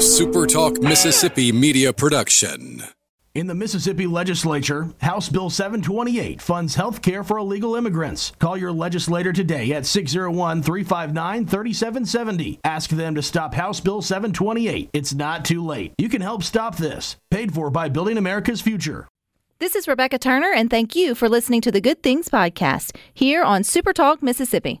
A SuperTalk Mississippi media production. In the Mississippi legislature, House Bill 728 funds health care for illegal immigrants. Call your legislator today at 601 359 3770. Ask them to stop House Bill 728. It's not too late. You can help stop this. Paid for by Building America's Future. This is Rebecca Turner, and thank you for listening to the Good Things Podcast here on Super Talk Mississippi.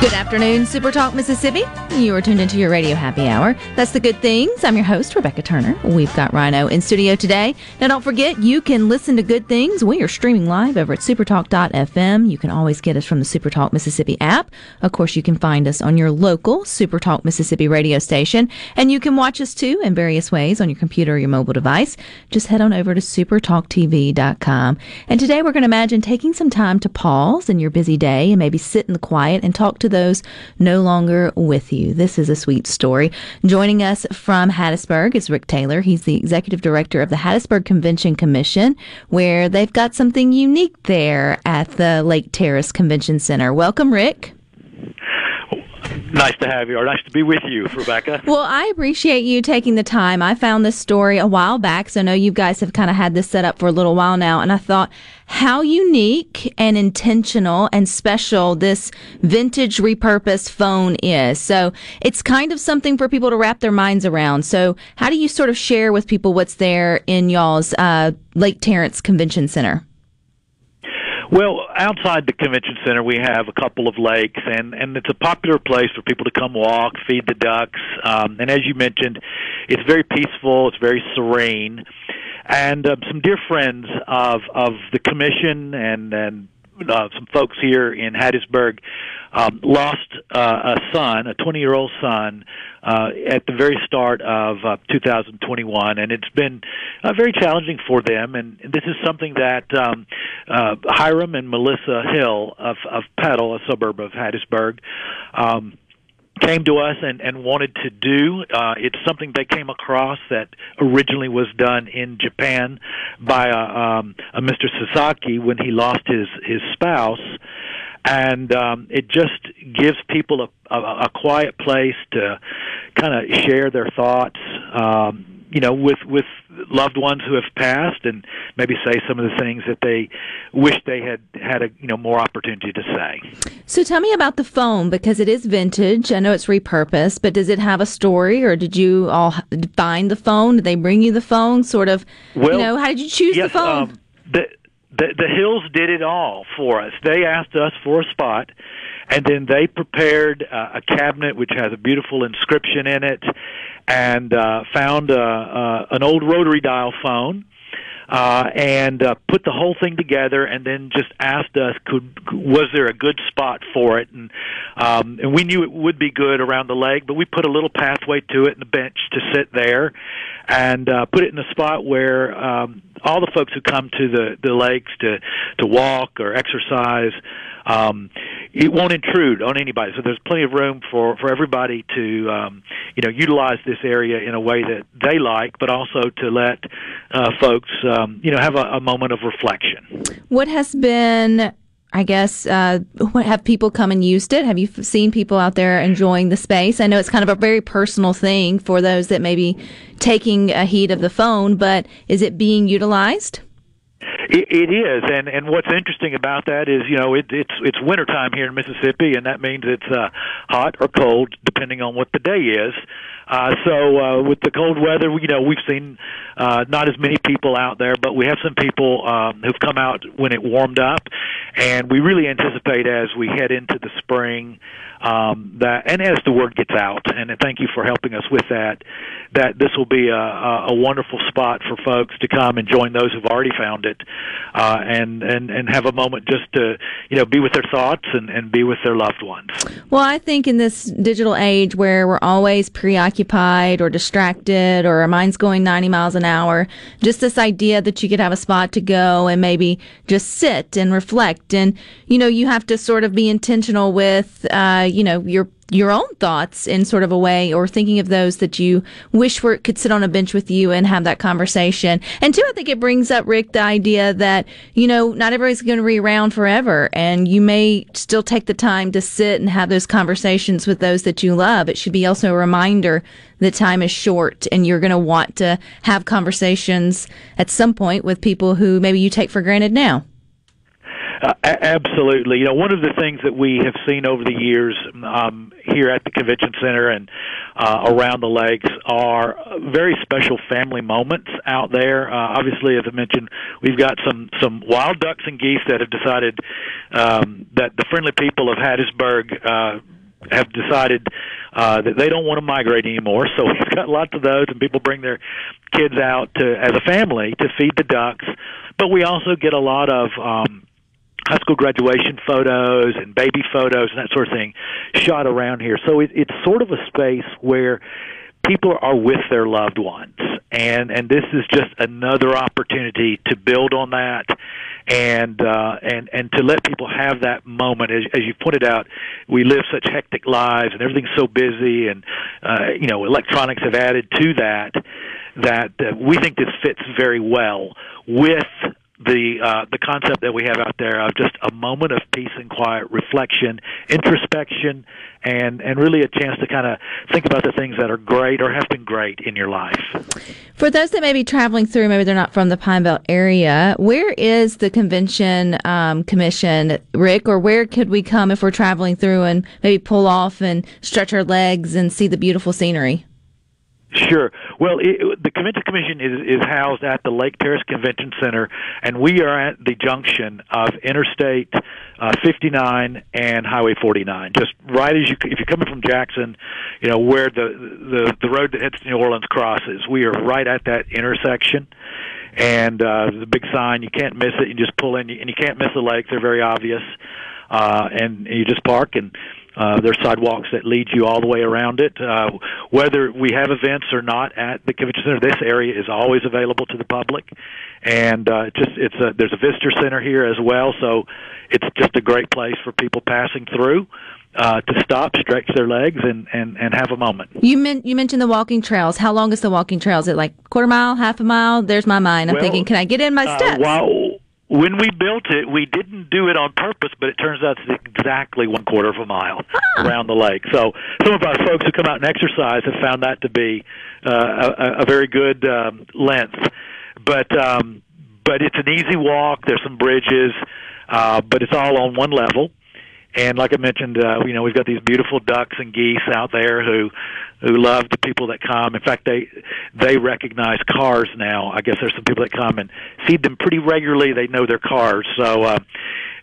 Good afternoon, Super Talk Mississippi. You are tuned into your radio happy hour. That's the good things. I'm your host, Rebecca Turner. We've got Rhino in studio today. Now, don't forget, you can listen to good things. We are streaming live over at supertalk.fm. You can always get us from the Supertalk Mississippi app. Of course, you can find us on your local Supertalk Mississippi radio station. And you can watch us too in various ways on your computer or your mobile device. Just head on over to supertalktv.com. And today we're going to imagine taking some time to pause in your busy day and maybe sit in the quiet and talk to those no longer with you. This is a sweet story. Joining us from Hattiesburg is Rick Taylor. He's the executive director of the Hattiesburg Convention Commission, where they've got something unique there at the Lake Terrace Convention Center. Welcome, Rick. Nice to have you, or nice to be with you, Rebecca. Well, I appreciate you taking the time. I found this story a while back, so I know you guys have kind of had this set up for a little while now, and I thought how unique and intentional and special this vintage repurposed phone is. So it's kind of something for people to wrap their minds around. So how do you sort of share with people what's there in y'all's uh, Lake Terrace Convention Center? Well, outside the convention center, we have a couple of lakes, and and it's a popular place for people to come walk, feed the ducks, um, and as you mentioned, it's very peaceful, it's very serene, and uh, some dear friends of of the commission and and uh, some folks here in Hattiesburg um, lost uh, a son, a 20 year old son, uh, at the very start of uh, 2021, and it's been uh, very challenging for them. And this is something that um, uh, Hiram and Melissa Hill of, of Petal, a suburb of Hattiesburg, um, came to us and, and wanted to do. Uh, it's something they came across that originally was done in Japan by a, um, a Mr. Sasaki when he lost his his spouse, and um, it just gives people a, a, a quiet place to kind of share their thoughts. Um, you know, with with loved ones who have passed, and maybe say some of the things that they wish they had had a you know more opportunity to say. So tell me about the phone because it is vintage. I know it's repurposed, but does it have a story or did you all find the phone? Did they bring you the phone? Sort of, Well, you know, how did you choose yes, the phone? Um, the, the the Hills did it all for us. They asked us for a spot, and then they prepared uh, a cabinet which has a beautiful inscription in it, and uh, found uh, uh, an old rotary dial phone. Uh, and uh, put the whole thing together, and then just asked us, could was there a good spot for it? And um, and we knew it would be good around the lake, but we put a little pathway to it and a bench to sit there, and uh, put it in a spot where um, all the folks who come to the the lakes to to walk or exercise um, it won't intrude on anybody. So there's plenty of room for for everybody to um, you know utilize this area in a way that they like, but also to let uh, folks um, you know have a, a moment of reflection. What has been, I guess, uh, have people come and used it? Have you seen people out there enjoying the space? I know it's kind of a very personal thing for those that may be taking a heed of the phone, but is it being utilized? It, it is, and and what's interesting about that is, you know, it, it's it's wintertime here in Mississippi, and that means it's uh, hot or cold depending on what the day is. Uh, so uh, with the cold weather, you know, we've seen uh, not as many people out there, but we have some people um, who've come out when it warmed up, and we really anticipate as we head into the spring um, that, and as the word gets out, and thank you for helping us with that, that this will be a, a, wonderful spot for folks to come and join those who've already found it uh, and and and have a moment just to you know be with their thoughts and and be with their loved ones. Well, I think in this digital age where we're always preoccupied or distracted or our mind's going 90 miles an hour, just this idea that you could have a spot to go and maybe just sit and reflect. And you know you have to sort of be intentional with uh, you know your your own thoughts in sort of a way or thinking of those that you wish were could sit on a bench with you and have that conversation. And two, I think it brings up Rick the idea that, you know, not everybody's going to be around forever and you may still take the time to sit and have those conversations with those that you love. It should be also a reminder that time is short and you're going to want to have conversations at some point with people who maybe you take for granted now. Uh, absolutely. You know, one of the things that we have seen over the years um, here at the convention center and uh, around the lakes are very special family moments out there. Uh, obviously, as I mentioned, we've got some some wild ducks and geese that have decided um, that the friendly people of Hattiesburg. Uh, have decided uh, that they don't want to migrate anymore. So we've got lots of those, and people bring their kids out to as a family to feed the ducks. But we also get a lot of um, high school graduation photos and baby photos and that sort of thing shot around here. So it, it's sort of a space where people are with their loved ones and and this is just another opportunity to build on that and uh and and to let people have that moment as as you pointed out we live such hectic lives and everything's so busy and uh you know electronics have added to that that uh, we think this fits very well with the uh, the concept that we have out there of just a moment of peace and quiet reflection, introspection, and and really a chance to kind of think about the things that are great or have been great in your life. For those that may be traveling through, maybe they're not from the Pine Belt area. Where is the convention um, commission, Rick, or where could we come if we're traveling through and maybe pull off and stretch our legs and see the beautiful scenery? Sure. Well, it, the convention commission is, is housed at the Lake Terrace Convention Center, and we are at the junction of Interstate uh, 59 and Highway 49. Just right as you, if you're coming from Jackson, you know where the the the road that heads to New Orleans crosses. We are right at that intersection, and uh, the big sign. You can't miss it. You just pull in, and you can't miss the lake. They're very obvious, uh, and you just park and uh, there's sidewalks that lead you all the way around it. Uh, whether we have events or not at the convention center, this area is always available to the public, and uh, just it's a there's a visitor center here as well, so it's just a great place for people passing through. Uh, to stop, stretch their legs, and, and, and have a moment. You meant you mentioned the walking trails. How long is the walking trails? Is it like quarter mile, half a mile? There's my mind. I'm well, thinking, can I get in my uh. While, when we built it, we didn't do it on purpose, but it turns out it's exactly one quarter of a mile huh. around the lake. So some of our folks who come out and exercise have found that to be uh, a, a very good um, length. But um, but it's an easy walk. There's some bridges, uh, but it's all on one level. And like I mentioned, uh, you know, we've got these beautiful ducks and geese out there who who love the people that come. In fact, they they recognize cars now. I guess there's some people that come and feed them pretty regularly. They know their cars. So, uh,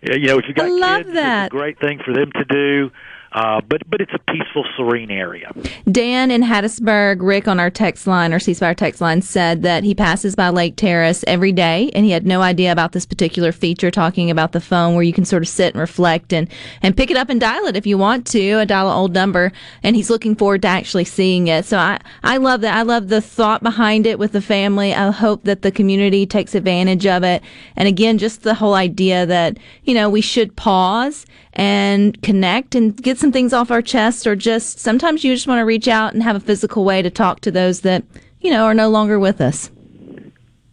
you know, if you got I love kids, that. it's a great thing for them to do. Uh, but but it's a peaceful, serene area. Dan in Hattiesburg, Rick on our text line, our C Spire text line, said that he passes by Lake Terrace every day, and he had no idea about this particular feature, talking about the phone where you can sort of sit and reflect and and pick it up and dial it if you want to, a dial old number. And he's looking forward to actually seeing it. So I I love that. I love the thought behind it with the family. I hope that the community takes advantage of it. And again, just the whole idea that you know we should pause and connect and get some things off our chest or just sometimes you just want to reach out and have a physical way to talk to those that you know are no longer with us.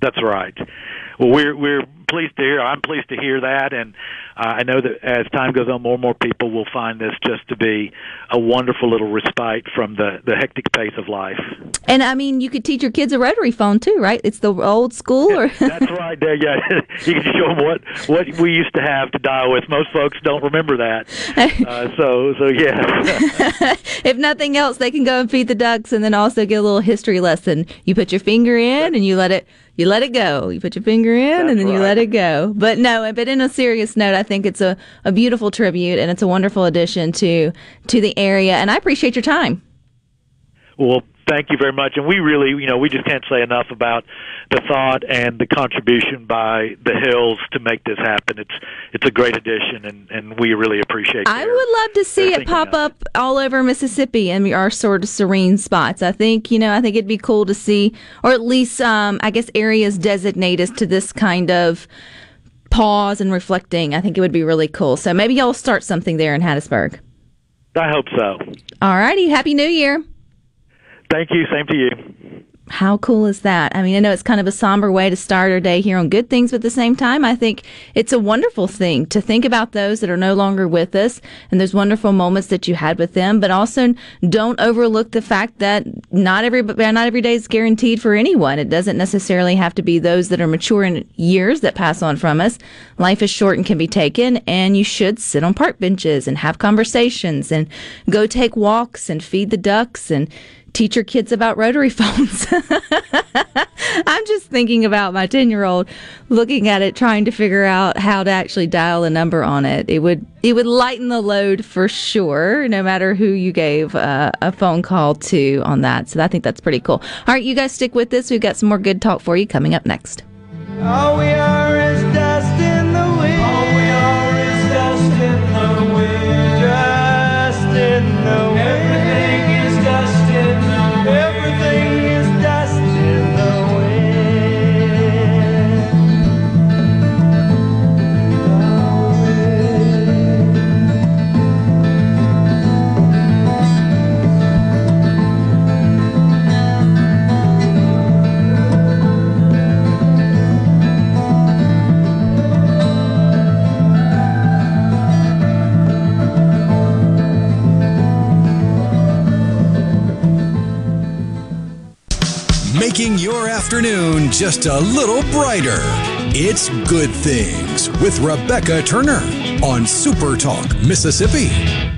That's right. Well we're we're pleased to hear i'm pleased to hear that and I know that as time goes on, more and more people will find this just to be a wonderful little respite from the, the hectic pace of life. And I mean, you could teach your kids a rotary phone too, right? It's the old school, or that's right. There, yeah, you can show them what what we used to have to dial with. Most folks don't remember that. Uh, so, so yeah. if nothing else, they can go and feed the ducks, and then also get a little history lesson. You put your finger in, and you let it you let it go. You put your finger in That's and then right. you let it go. But no, but in a serious note, I think it's a, a beautiful tribute and it's a wonderful addition to to the area. And I appreciate your time. Well, thank you very much. And we really, you know, we just can't say enough about the thought and the contribution by the Hills to make this happen. It's it's a great addition, and and we really appreciate. It. I their- would love to see it pop up all over Mississippi and our sort of serene spots. I think, you know, I think it'd be cool to see, or at least, um, I guess, areas designated to this kind of pause and reflecting. I think it would be really cool. So maybe y'all start something there in Hattiesburg. I hope so. All righty. Happy New Year. Thank you. Same to you. How cool is that? I mean, I know it's kind of a somber way to start our day here on Good Things, but at the same time, I think it's a wonderful thing to think about those that are no longer with us and those wonderful moments that you had with them, but also don't overlook the fact that not every, not every day is guaranteed for anyone. It doesn't necessarily have to be those that are mature in years that pass on from us. Life is short and can be taken, and you should sit on park benches and have conversations and go take walks and feed the ducks and teach your kids about rotary phones. I'm just thinking about my 10 year old looking at it, trying to figure out how to actually dial a number on it. It would, it would lighten the load for sure, no matter who you gave uh, a phone call to on that. So I think that's pretty cool. All right, you guys stick with this. We've got some more good talk for you coming up next. Afternoon just a little brighter. It's Good Things with Rebecca Turner on Super Talk, Mississippi.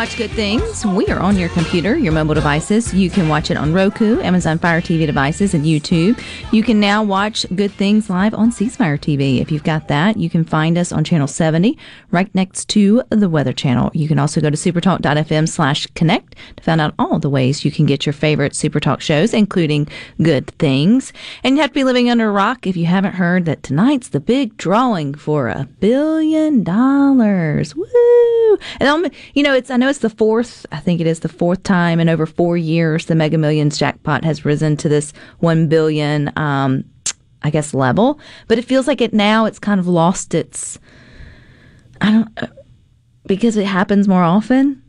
Watch Good Things. We are on your computer, your mobile devices. You can watch it on Roku, Amazon Fire TV devices, and YouTube. You can now watch Good Things live on C Spire TV. If you've got that, you can find us on channel 70, right next to the Weather Channel. You can also go to supertalk.fm slash connect to find out all the ways you can get your favorite Supertalk shows, including Good Things. And you have to be living under a rock if you haven't heard that tonight's the big drawing for a billion dollars. Woo! And um, you know, it's I know it's the fourth. I think it is the fourth time in over four years the Mega Millions jackpot has risen to this one billion. Um, I guess level, but it feels like it now. It's kind of lost its. I don't because it happens more often,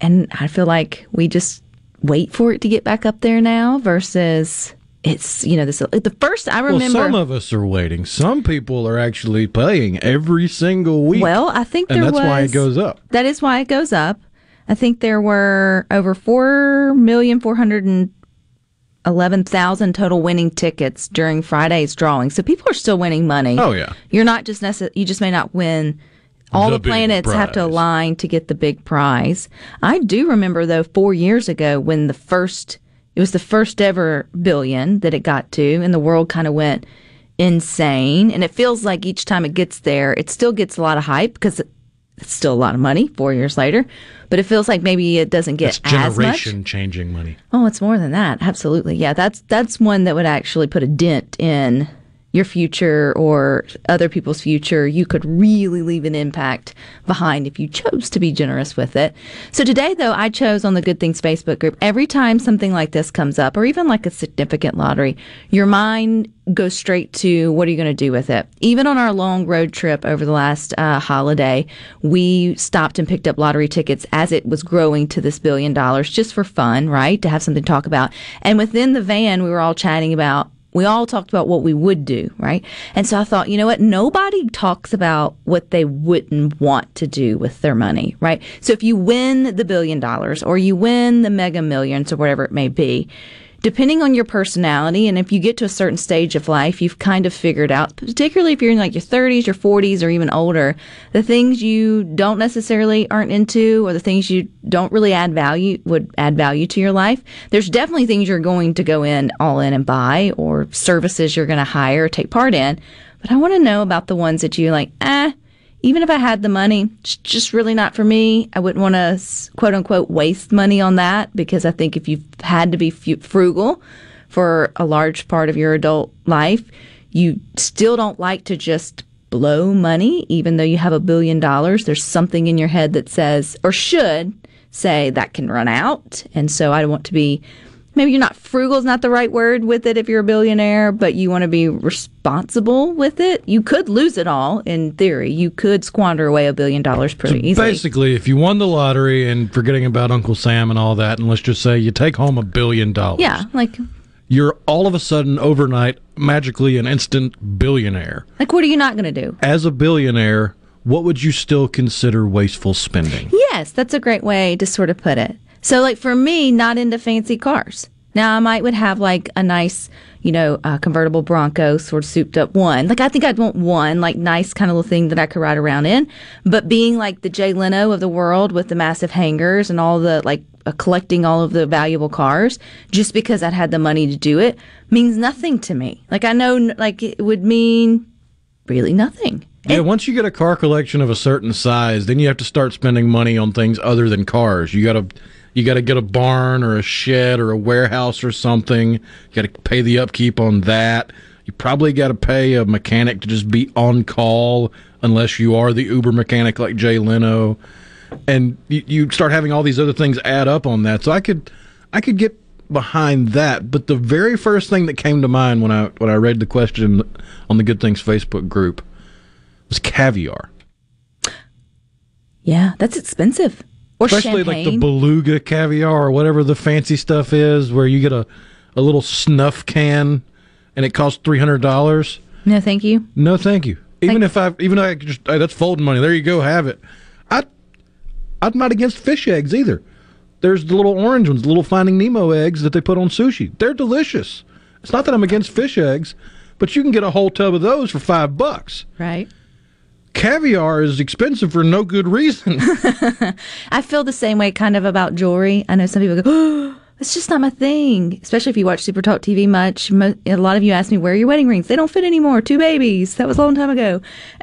and I feel like we just wait for it to get back up there now versus it's you know this the first I Well, remember. some of us are waiting. Some people are actually paying every single week. Well, I think and that's why it goes up. That is why it goes up. I think there were over four million four hundred and eleven thousand total winning tickets during Friday's drawing. So people are still winning money. Oh, yeah. You're not just necess- you just may not win. All The the, planets have to align to get the big prize. I do remember though 4 years ago when the first it was the first ever billion that it got to and the world kind of went insane and it feels like each time it gets there it still gets a lot of hype because it's still a lot of money 4 years later but it feels like maybe it doesn't get much generation changing money. Oh, it's more than that. Absolutely. Yeah, that's that's one that would actually put a dent in your future or other people's future. You could really leave an impact behind if you chose to be generous with it. So today though, I chose on the Good Things Facebook group every time something like this comes up or even like a significant lottery, your mind goes straight to what are you going to do with it? Even on our long road trip over the last uh, holiday, we stopped and picked up lottery tickets as it was growing to this billion dollars just for fun, right? To have something to talk about. And within the van, we were all chatting about we all talked about what we would do, right? And so I thought, you know what? Nobody talks about what they wouldn't want to do with their money, right? So if you win the billion dollars or you win the mega millions or whatever it may be, depending on your personality, and if you get to a certain stage of life, you've kind of figured out, particularly if you're in like your 30s, your 40s, or even older, the things you don't necessarily aren't into, or the things you don't really add value would add value to your life. There's definitely things you're going to go in all in and buy, or services you're going to hire, or take part in. But I want to know about the ones that you like, eh, even if I had the money, it's just really not for me. I wouldn't want to quote unquote waste money on that because I think if you've had to be frugal for a large part of your adult life, you still don't like to just blow money, even though you have a billion dollars. There's something in your head that says, or should say, that can run out. And so I want to be maybe you're not frugal is not the right word with it if you're a billionaire, but you want to be responsible with it. You could lose it all in theory. You could squander away a billion dollars pretty so easily. Basically, if you won the lottery and forgetting about Uncle Sam and all that, and let's just say you take home a billion dollars. Yeah, like you're all of a sudden overnight magically an instant billionaire. Like what are you not going to do? As a billionaire, what would you still consider wasteful spending? Yes, that's a great way to sort of put it. So, like for me, not into fancy cars. Now, I might would have like a nice, you know, uh, convertible Bronco, sort of souped up one. Like I think I'd want one, like nice kind of little thing that I could ride around in. But being like the Jay Leno of the world with the massive hangars and all the like uh, collecting all of the valuable cars, just because I'd had the money to do it, means nothing to me. Like I know, like it would mean really nothing. Yeah, once you get a car collection of a certain size, then you have to start spending money on things other than cars. You got to you got to get a barn or a shed or a warehouse or something. You got to pay the upkeep on that. You probably got to pay a mechanic to just be on call unless you are the Uber mechanic like Jay Leno. And you, start having all these other things add up on that. So I could I could get behind that. But the very first thing that came to mind when I when I read the question on the Good Things Facebook group was caviar. Yeah, that's expensive. Or Especially champagne. like the beluga caviar or whatever the fancy stuff is, where you get a, a little snuff can and it costs three hundred dollars. No, thank you. No, thank you. Even thank if I, even though I just hey, that's folding money. There you go, have it. I, I'm not against fish eggs either. There's the little orange ones, the little Finding Nemo eggs that they put on sushi. They're delicious. It's not that I'm against fish eggs, but you can get a whole tub of those for five bucks. Right caviar is expensive for no good reason. I feel the same way kind of about jewelry. I know some people go, oh, it's just not my thing. Especially if you watch Super Talk TV much. A lot of you ask me, where are your wedding rings? They don't fit anymore. Two babies. That was a long time ago.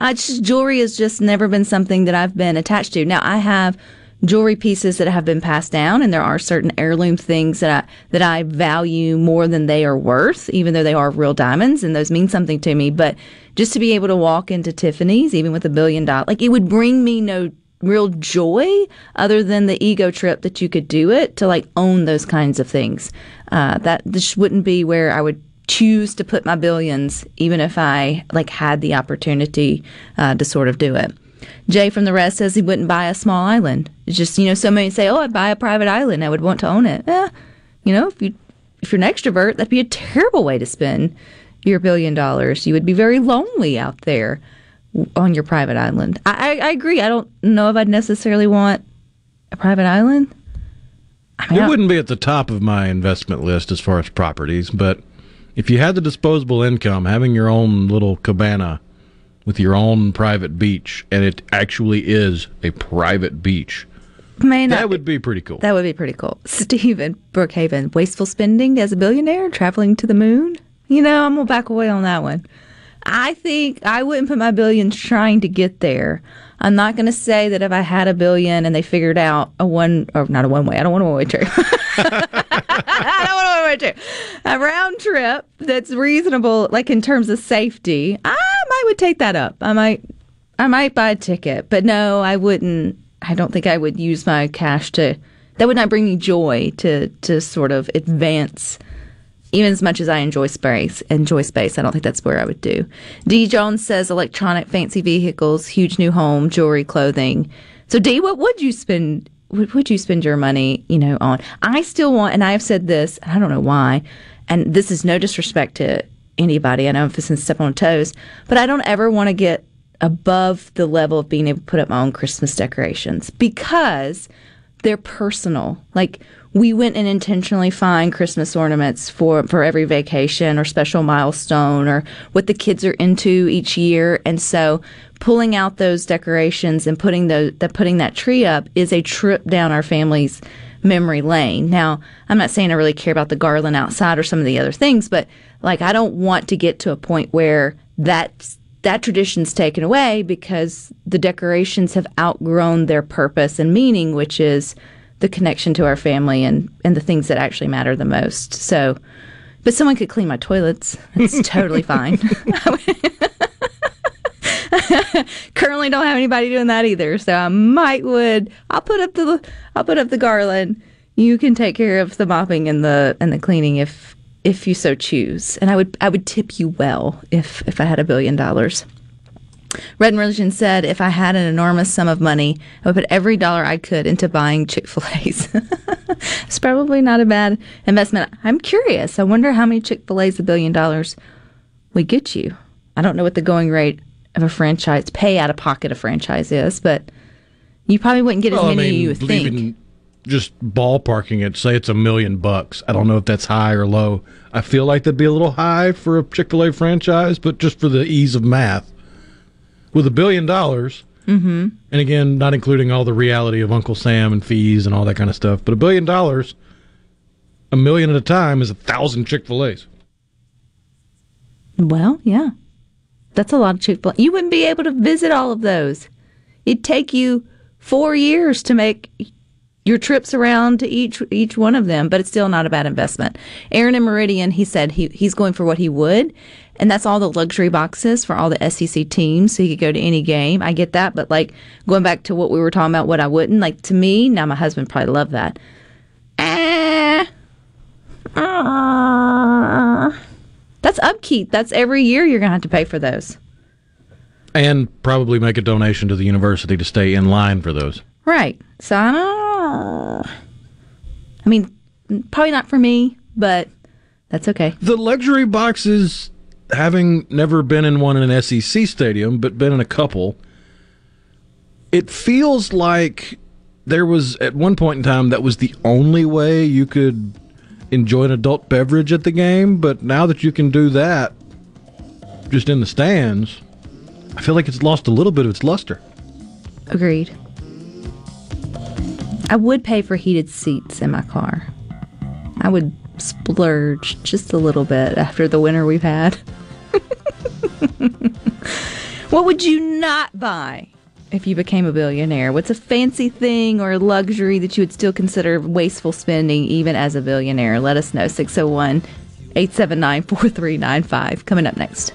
just, jewelry has just never been something that I've been attached to. Now, I have jewelry pieces that have been passed down, and there are certain heirloom things that I that I value more than they are worth, even though they are real diamonds, and those mean something to me. But just to be able to walk into Tiffany's, even with a billion dollars, like it would bring me no real joy other than the ego trip that you could do it to like own those kinds of things. Uh, that this wouldn't be where I would choose to put my billions, even if I like had the opportunity uh, to sort of do it. Jay from the rest says he wouldn't buy a small island. It's just you know, so many say, "Oh, I'd buy a private island. I would want to own it." Eh, you know, if you if you're an extrovert, that'd be a terrible way to spend your billion dollars. You would be very lonely out there on your private island. I, I, I agree. I don't know if I'd necessarily want a private island. I mean, it wouldn't be at the top of my investment list as far as properties, but if you had the disposable income, having your own little cabana with your own private beach, and it actually is a private beach. May that would be pretty cool. That would be pretty cool. Steve in Brookhaven, wasteful spending as a billionaire, traveling to the moon. You know, I'm gonna back away on that one. I think I wouldn't put my billions trying to get there. I'm not going to say that if I had a billion and they figured out a one or not a one way. I don't want a one way trip. I don't way trip. A round trip that's reasonable, like in terms of safety. I might would take that up. I might, I might buy a ticket, but no, I wouldn't. I don't think I would use my cash to. That would not bring me joy to to sort of advance even as much as I enjoy space, enjoy space, I don't think that's where I would do. D. Jones says electronic, fancy vehicles, huge new home, jewelry, clothing. So, D, what would you spend? What would you spend your money, you know, on? I still want, and I have said this, I don't know why, and this is no disrespect to anybody. I know I'm to step on toes, but I don't ever want to get above the level of being able to put up my own Christmas decorations because they're personal. Like we went and intentionally find Christmas ornaments for for every vacation or special milestone or what the kids are into each year, and so pulling out those decorations and putting those that putting that tree up is a trip down our family's memory lane. Now, I'm not saying I really care about the garland outside or some of the other things, but like I don't want to get to a point where that that tradition's taken away because the decorations have outgrown their purpose and meaning, which is the connection to our family and, and the things that actually matter the most. So, but someone could clean my toilets. It's totally fine. Currently, don't have anybody doing that either. So I might would. I'll put up the I'll put up the garland. You can take care of the mopping and the and the cleaning if if you so choose. And I would I would tip you well if if I had a billion dollars. Red and Religion said, if I had an enormous sum of money, I would put every dollar I could into buying Chick fil A's. it's probably not a bad investment. I'm curious. I wonder how many Chick fil A's a billion dollars would get you. I don't know what the going rate of a franchise, pay out of pocket a franchise is, but you probably wouldn't get as Well, many I as you would think. Just ballparking it, say it's a million bucks. I don't know if that's high or low. I feel like that'd be a little high for a Chick fil A franchise, but just for the ease of math. With a billion dollars, mm-hmm. and again, not including all the reality of Uncle Sam and fees and all that kind of stuff, but a billion dollars, a million at a time is a thousand Chick fil A's. Well, yeah. That's a lot of Chick fil A. You wouldn't be able to visit all of those. It'd take you four years to make your trips around to each each one of them, but it's still not a bad investment. Aaron and Meridian, he said he, he's going for what he would, and that's all the luxury boxes for all the SEC teams, so he could go to any game. I get that, but like going back to what we were talking about, what I wouldn't like to me. Now my husband probably love that. Ah, ah. That's upkeep. That's every year you're gonna have to pay for those. And probably make a donation to the university to stay in line for those. Right. So I don't. I mean, probably not for me, but that's okay. The luxury boxes, having never been in one in an SEC stadium, but been in a couple, it feels like there was at one point in time that was the only way you could enjoy an adult beverage at the game. But now that you can do that just in the stands, I feel like it's lost a little bit of its luster. Agreed. I would pay for heated seats in my car. I would splurge just a little bit after the winter we've had. what would you not buy if you became a billionaire? What's a fancy thing or a luxury that you would still consider wasteful spending even as a billionaire? Let us know. 601 879 4395. Coming up next.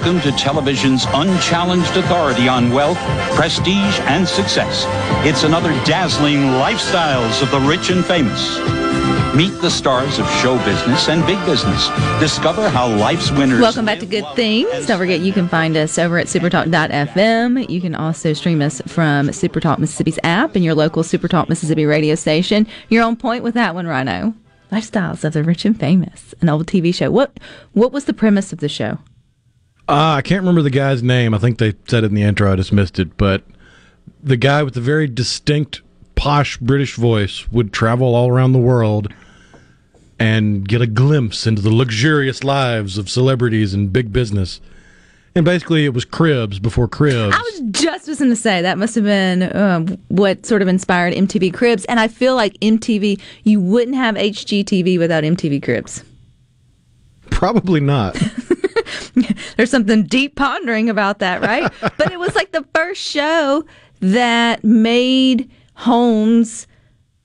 Welcome to television's unchallenged authority on wealth, prestige, and success. It's another dazzling lifestyles of the rich and famous. Meet the stars of show business and big business. Discover how life's winners. Welcome back to Good Things. Don't forget you can find us over at supertalk.fm. You can also stream us from Supertalk Mississippi's app and your local Supertalk Mississippi radio station. You're on point with that one, Rhino. Lifestyles of the rich and famous, an old TV show. What what was the premise of the show? Uh, I can't remember the guy's name. I think they said it in the intro. I just missed it. But the guy with the very distinct, posh British voice would travel all around the world and get a glimpse into the luxurious lives of celebrities and big business. And basically, it was Cribs before Cribs. I was just was going to say that must have been um, what sort of inspired MTV Cribs, and I feel like MTV you wouldn't have HGTV without MTV Cribs. Probably not. There's something deep pondering about that, right? but it was like the first show that made homes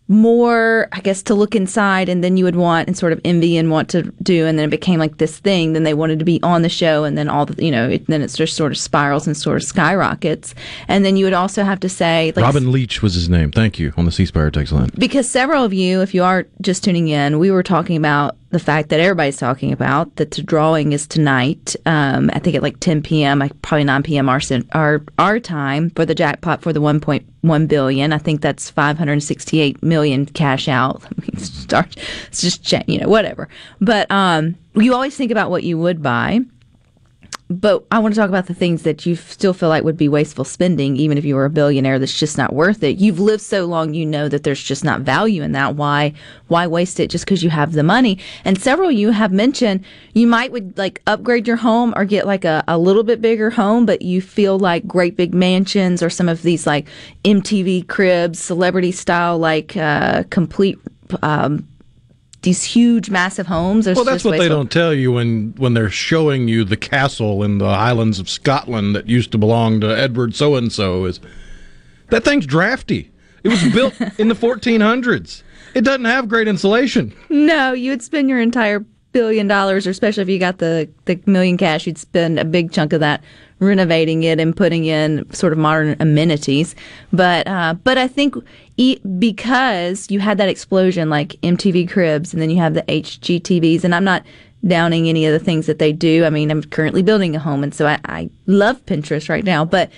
more, I guess, to look inside and then you would want and sort of envy and want to do. And then it became like this thing. Then they wanted to be on the show. And then all the, you know, it, then it just sort of spirals and sort of skyrockets. And then you would also have to say, like, Robin Leach was his name. Thank you on the C Spire text line. because several of you, if you are just tuning in, we were talking about the fact that everybody's talking about that the drawing is tonight. Um, I think at like 10 p.m., like probably 9 p.m. our our our time for the jackpot for the 1.1 billion. I think that's 568 million cash out. I mean, start, it's just you know whatever. But um, you always think about what you would buy. But I want to talk about the things that you still feel like would be wasteful spending, even if you were a billionaire. That's just not worth it. You've lived so long, you know that there's just not value in that. Why, why waste it just because you have the money? And several you have mentioned you might would like upgrade your home or get like a, a little bit bigger home, but you feel like great big mansions or some of these like MTV cribs, celebrity style, like uh, complete. Um, these huge, massive homes. Are Well, that's what they don't tell you when when they're showing you the castle in the Highlands of Scotland that used to belong to Edward so and so. Is that thing's drafty? It was built in the 1400s. It doesn't have great insulation. No, you would spend your entire billion dollars, or especially if you got the, the million cash, you'd spend a big chunk of that renovating it and putting in sort of modern amenities. But uh, but I think e- because you had that explosion like MTV Cribs, and then you have the HGTVs, and I'm not downing any of the things that they do. I mean, I'm currently building a home, and so I, I love Pinterest right now, but.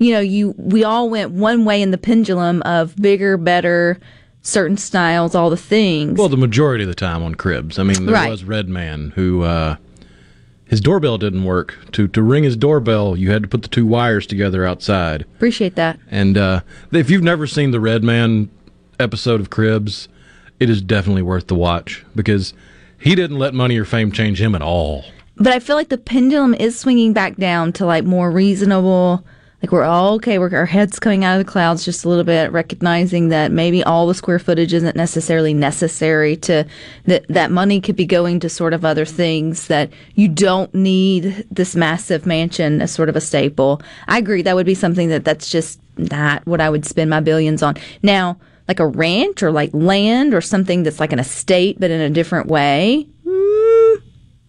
You know, you we all went one way in the pendulum of bigger, better, certain styles, all the things. Well, the majority of the time on Cribs. I mean, there Right. was Redman who uh, his doorbell didn't work. To to ring his doorbell, you had to put the two wires together outside. Appreciate that. And uh, if you've never seen the Redman episode of Cribs, it is definitely worth the watch because he didn't let money or fame change him at all. But I feel like the pendulum is swinging back down to like more reasonable. Like we're all okay. We're our heads coming out of the clouds just a little bit, recognizing that maybe all the square footage isn't necessarily necessary to that that money could be going to sort of other things that you don't need this massive mansion as sort of a staple. I agree that would be something that that's just not what I would spend my billions on. Now, like a ranch or like land or something that's like an estate but in a different way. mm,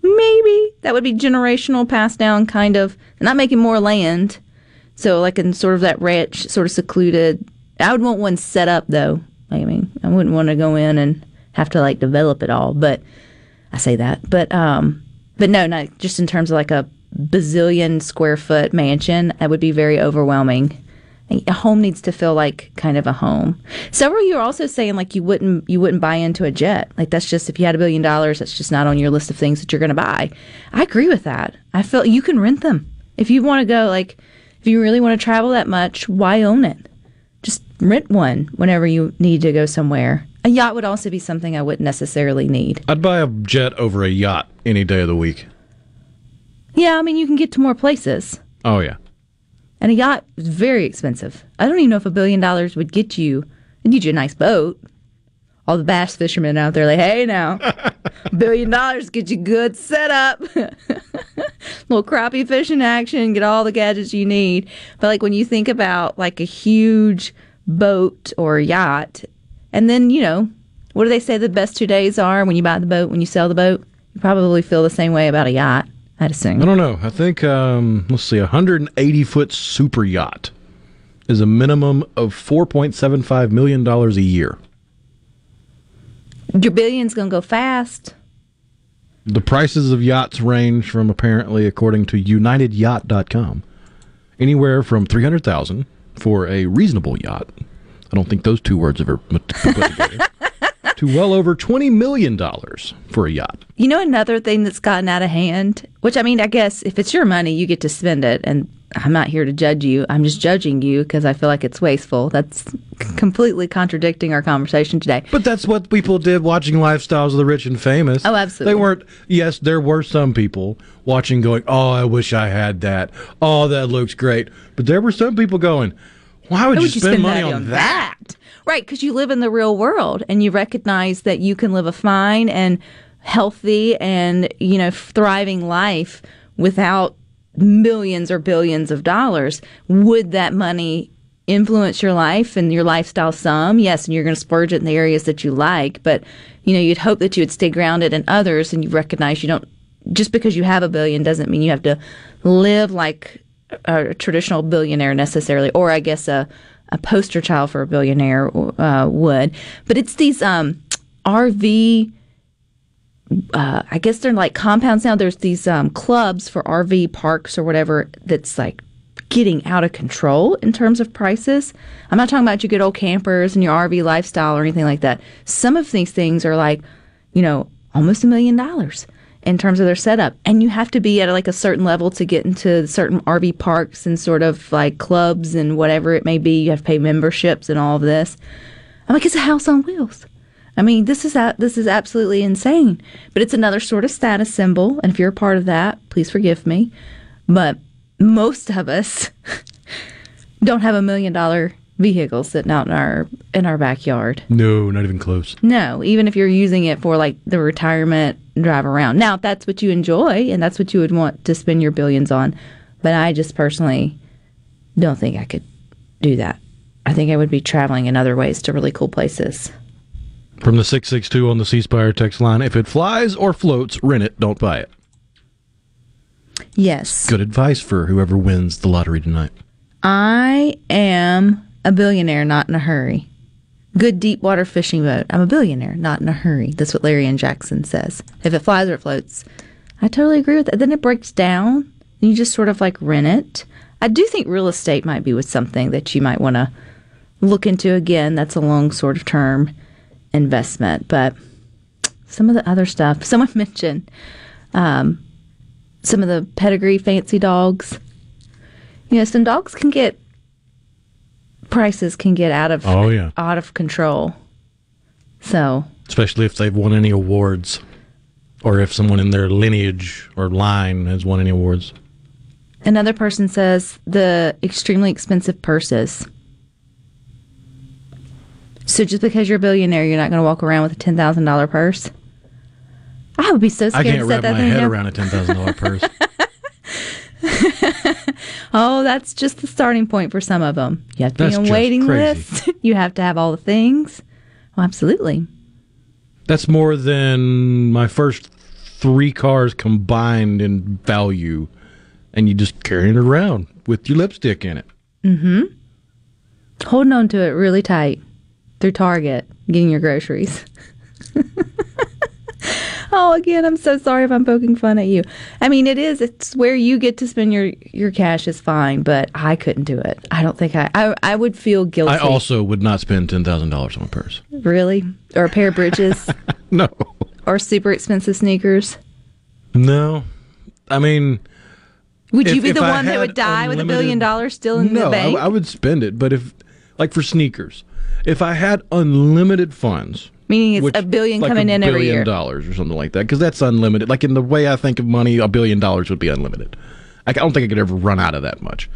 maybe that would be generational passed down kind of not making more land so like in sort of that ranch sort of secluded i would want one set up though i mean i wouldn't want to go in and have to like develop it all but i say that but um but no not just in terms of like a bazillion square foot mansion that would be very overwhelming a home needs to feel like kind of a home. Several you are also saying like you wouldn't you wouldn't buy into a jet. Like that's just if you had a billion dollars, that's just not on your list of things that you're going to buy. I agree with that. I feel you can rent them if you want to go. Like if you really want to travel that much, why own it? Just rent one whenever you need to go somewhere. A yacht would also be something I wouldn't necessarily need. I'd buy a jet over a yacht any day of the week. Yeah, I mean you can get to more places. Oh yeah. And a yacht is very expensive. I don't even know if a billion dollars would get you, it'd get you a nice boat. All the bass fishermen out there, like, hey now, billion dollars get you good setup. Little crappie fishing action, get all the gadgets you need. But like when you think about like a huge boat or yacht, and then, you know, what do they say the best two days are when you buy the boat, when you sell the boat? You probably feel the same way about a yacht, I'd assume. I don't know. I think um, let's see, a 180 foot super yacht is a minimum of 4.75 million dollars a year. Your billion's gonna go fast. The prices of yachts range from apparently, according to UnitedYacht.com, anywhere from 300,000 for a reasonable yacht. I don't think those two words ever put together. to well over 20 million dollars for a yacht. You know another thing that's gotten out of hand, which I mean, I guess if it's your money, you get to spend it, and I'm not here to judge you. I'm just judging you because I feel like it's wasteful. That's completely contradicting our conversation today. But that's what people did watching Lifestyles of the Rich and Famous. Oh, absolutely. They weren't, yes, there were some people watching going, oh, I wish I had that. Oh, that looks great. But there were some people going, why would, Why you, spend, money on, that? Right, because you live in the real world and you recognize that you can live a fine and healthy and you know thriving life without millions or billions of dollars. Would that money influence your life and your lifestyle some? Yes, and you're going to splurge it in the areas that you like, but you know you'd hope that you would stay grounded in others and you recognize you don't just because you have a billion doesn't mean you have to live like a traditional billionaire necessarily, or I guess a a poster child for a billionaire uh, would. But it's these um, RV. Uh, I guess they're like compounds now. There's these um, clubs for RV parks or whatever that's like getting out of control in terms of prices. I'm not talking about your good old campers and your RV lifestyle or anything like that. Some of these things are like, you know, almost a million dollars in terms of their setup. And you have to be at like a certain level to get into certain RV parks and sort of like clubs and whatever it may be. You have to pay memberships and all of this. I'm like, it's a house on wheels. I mean, this is a, this is absolutely insane. But it's another sort of status symbol, and if you're a part of that, please forgive me. But most of us don't have a million dollar vehicle sitting out in our in our backyard. No, not even close. No, even if you're using it for like the retirement drive around. Now, if that's what you enjoy and that's what you would want to spend your billions on, but I just personally don't think I could do that. I think I would be traveling in other ways to really cool places. From the 662 on the C Spire text line, if it flies or floats, rent it, don't buy it. Yes. Good advice for whoever wins the lottery tonight. I am a billionaire, not in a hurry. Good deep water fishing boat. I'm a billionaire, not in a hurry. That's what Larry and Jackson says. If it flies or it floats. I totally agree with that. Then it breaks down and you just sort of like rent it. I do think real estate might be with something that you might want to look into again. That's a long sort of term investment. But some of the other stuff, someone mentioned um, some of the pedigree fancy dogs. You know, some dogs can get prices can get out of Oh, yeah. out of control. So Especially if they've won any awards or if someone in their lineage or line has won any awards. another person says the extremely expensive purses. So just because you're a billionaire, you're not going to walk around with a ten thousand dollar purse. I would be so scared. I can't to wrap that my head down. around a $10,000 purse. Oh, that's just the starting point for some of them. You have to That's be on waiting crazy. list. you have to have all the things. Well, absolutely. That's more than my first three cars combined in value. And you just carrying it around with your lipstick in it. Mm-hmm. Holding on to it really tight through Target, getting your groceries. oh, again, I'm so sorry if I'm poking fun at you. I mean, it is. It's where you get to spend your your cash is fine, but I couldn't do it. I don't think I. I, I would feel guilty. I also would not spend $10,000 on a purse. really, or a pair of bridges, No. or super expensive sneakers. No. I mean, Would you be the one that would die with a billion dollars still in no, the I, bank? I would spend it. But if, like for sneakers, if I had unlimited funds, Meaning it's which- a billion like coming a in every billion year. dollars or something like that, because that's unlimited. Like in the way I think of money, a billion dollars would be unlimited. I don't think I could ever run out of that much,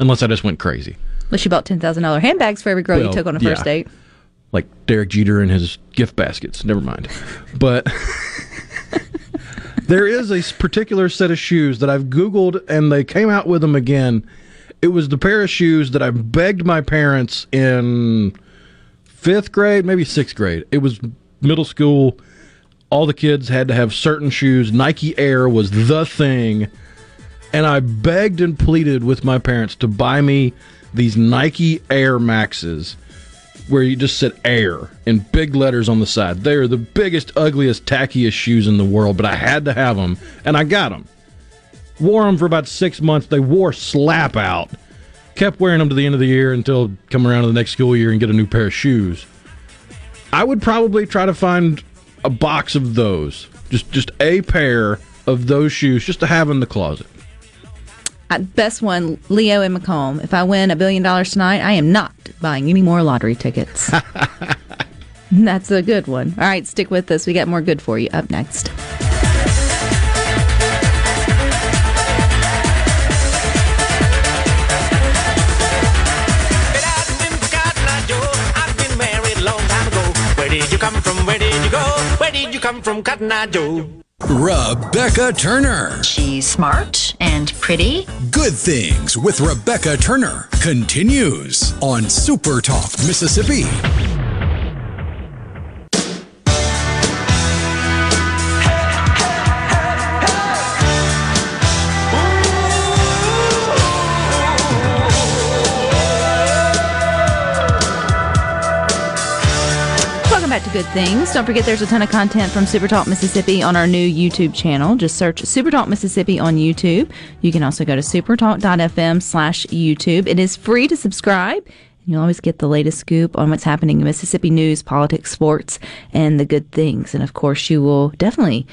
unless I just went crazy, Unless you bought ten thousand dollar handbags for every girl you took on a yeah. first date. like Derek Jeter and his gift baskets. Never mind, but. there is a particular set of shoes that I've Googled and they came out with them again. It was the pair of shoes that I begged my parents in fifth grade, maybe sixth grade. It was middle school. All the kids had to have certain shoes. Nike Air was the thing. And I begged and pleaded with my parents to buy me these Nike Air Maxes where you just said air in big letters on the side. They're the biggest, ugliest, tackiest shoes in the world, but I had to have them, and I got them. Wore them for about six months. They wore slap out. Kept wearing them to the end of the year until come around to the next school year and get a new pair of shoes. I would probably try to find a box of those, just just a pair of those shoes, just to have in the closet. Uh, best one, Leo and McComb. If I win a billion dollars tonight, I am not buying any more lottery tickets. That's a good one. All right, stick with us. We got more good for you up next. Did you go? Where did you come from, Cotton Eye Joe? Rebecca Turner. She's smart and pretty. Good Things with Rebecca Turner continues on Super Talk, Mississippi. Good Things. Don't forget there's a ton of content from Super Talk Mississippi on our new YouTube channel. Just search Super Talk Mississippi on YouTube. You can also go to supertalk.fm slash YouTube. It is free to subscribe. You'll always get the latest scoop on what's happening in Mississippi news, politics, sports, and the good things. And of course, you will definitely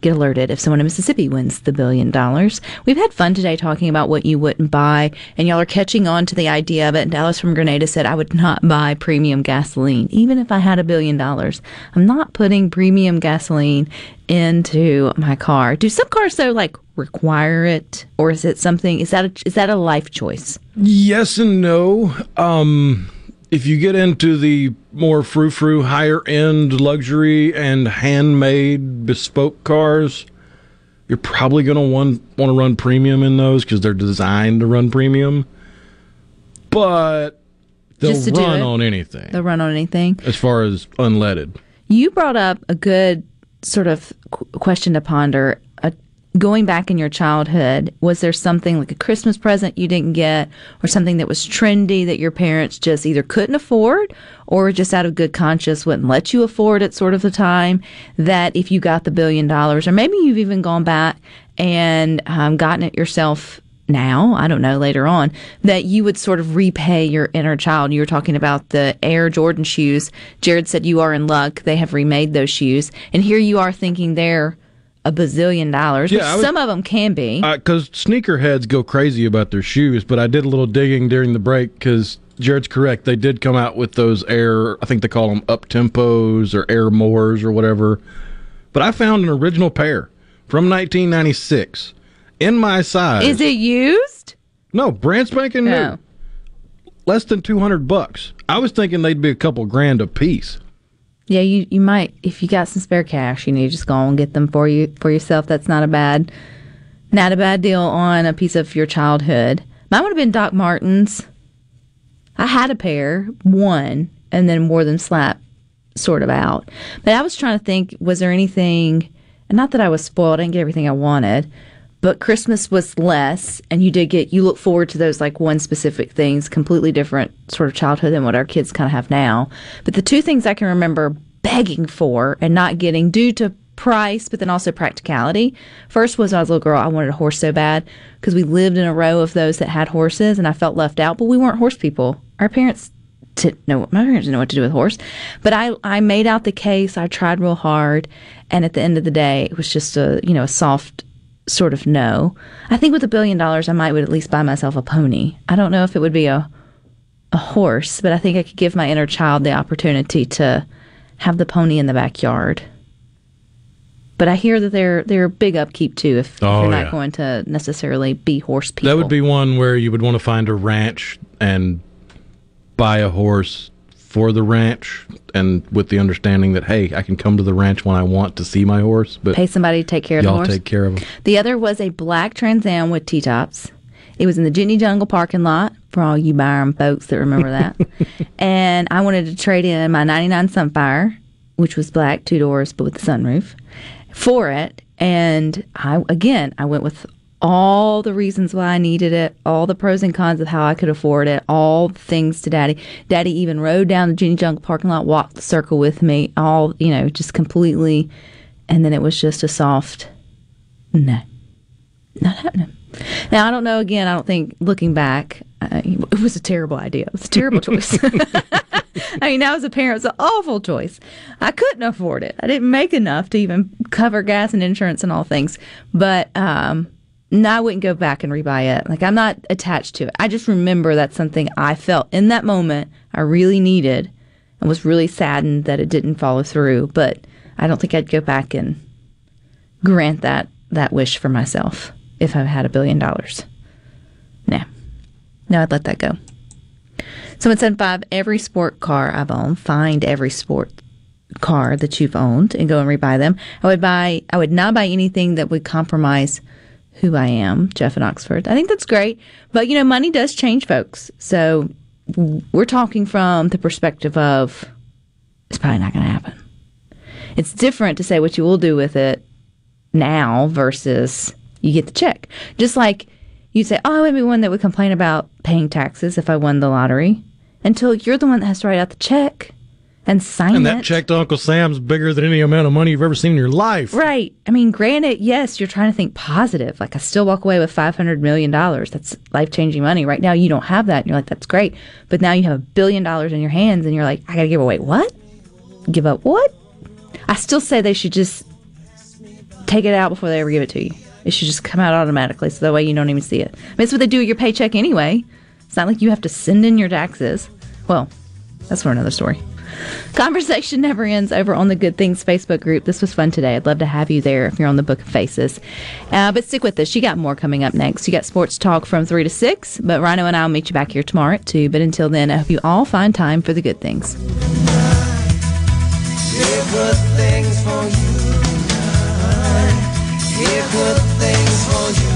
get alerted if someone in Mississippi wins the billion dollars. We've had fun today talking about what you wouldn't buy, and y'all are catching on to the idea of it. Dallas from Grenada said, I would not buy premium gasoline, even if I had a billion dollars. I'm not putting premium gasoline into my car. Do some cars, though, like require it? Or is it something, is that a, is that a life choice? Yes and no. Um, if you get into the more frou frou, higher end luxury and handmade bespoke cars, you're probably going to want want to run premium in those because they're designed to run premium. But they'll run on anything They'll run on anything? as far as unleaded. You brought up a good sort of question to ponder. Going back in your childhood, was there something like a Christmas present you didn't get, or something that was trendy that your parents just either couldn't afford, or just out of good conscience wouldn't let you afford at sort of the time? That if you got the billion dollars, or maybe you've even gone back and um, gotten it yourself now, I don't know, later on, that you would sort of repay your inner child. You were talking about the Air Jordan shoes. Jared said you are in luck. They have remade those shoes. And here you are thinking they're a bazillion dollars, Yeah, which was- some of them can be. Uh, because sneakerheads go crazy about their shoes, but I did a little digging during the break because Jared's correct. They did come out with those air, I think they call them up tempos or Air Mores or whatever. But I found an original pair from 1996 in my size. Is it used? No, brand spanking new. Oh. Less than 200 bucks. I was thinking they'd be a couple grand a piece. Yeah, you, you might if you got some spare cash, you need to just go and get them for you for yourself. That's not a bad not a bad deal on a piece of your childhood. Mine would have been Doc Martens. I had a pair, one, and then wore them slap sort of out. But I was trying to think, was there anything and not that I was spoiled, I didn't get everything I wanted, but Christmas was less and you did get you look forward to those like one specific things, completely different sort of childhood than what our kids kind of have now. But the two things I can remember begging for and not getting due to price, but then also practicality. First was I was a little girl, I wanted a horse so bad because we lived in a row of those that had horses and I felt left out, but we weren't horse people. Our parents to know my parents didn't know what to do with horse. But I I made out the case. I tried real hard, and at the end of the day, it was just a you know a soft sort of no. I think with a billion dollars, I might would at least buy myself a pony. I don't know if it would be a a horse, but I think I could give my inner child the opportunity to have the pony in the backyard. But I hear that they're they're big upkeep too if Oh, you're not yeah. going to necessarily be horse people. That would be one where you would want to find a ranch and buy a horse for the ranch and with the understanding that hey, I can come to the ranch when I want to see my horse, but pay somebody to take care of the y'all horse. take care of him. The other was a black Trans Am with T tops. It was in the Jitney Jungle parking lot for all you Byram folks that remember that. and I wanted to trade in my 99 Sunfire, which was black, two doors, but with the sunroof, for it. And I, again, I went with all the reasons why I needed it, all the pros and cons of how I could afford it, all the things to daddy. Daddy even rode down the Jitney Jungle parking lot, walked the circle with me, all, you know, just completely. And then it was just a soft no, not happening. Now I don't know. Again, I don't think looking back, uh, it was a terrible idea. It was a terrible choice. I mean, now as a parent, it's an awful choice. I couldn't afford it. I didn't make enough to even cover gas and insurance and all things. But um, no, I wouldn't go back and rebuy it. Like I'm not attached to it. I just remember that's something I felt in that moment I really needed and was really saddened that it didn't follow through. But I don't think I'd go back and grant that that wish for myself if I had a billion dollars. Nah. No, I'd let that go. Someone said five every sport car I've owned, find every sport car that you've owned and go and rebuy them. I would buy I would not buy anything that would compromise who I am, Jeff in Oxford. I think that's great. But you know, money does change folks. So we're talking from the perspective of it's probably not gonna happen. It's different to say what you will do with it now versus you get the check. Just like you'd say, Oh, I would be one that would complain about paying taxes if I won the lottery until you're the one that has to write out the check and sign And it. that check to Uncle Sam's bigger than any amount of money you've ever seen in your life. Right. I mean, granted, yes, you're trying to think positive. Like, I still walk away with $500 million. That's life changing money. Right now, you don't have that. And you're like, that's great. But now you have a billion dollars in your hands and you're like, I got to give away what? Give up what? I still say they should just take it out before they ever give it to you. It should just come out automatically so that way you don't even see it. I mean, that's what they do with your paycheck anyway. It's not like you have to send in your taxes. Well, that's for another story. Conversation never ends over on the Good Things Facebook group. This was fun today. I'd love to have you there if you're on the Book of Faces. Uh, but stick with us. You got more coming up next. You got sports talk from 3 to 6, but Rhino and I will meet you back here tomorrow at 2. But until then, I hope you all find time for the good things. Things for you.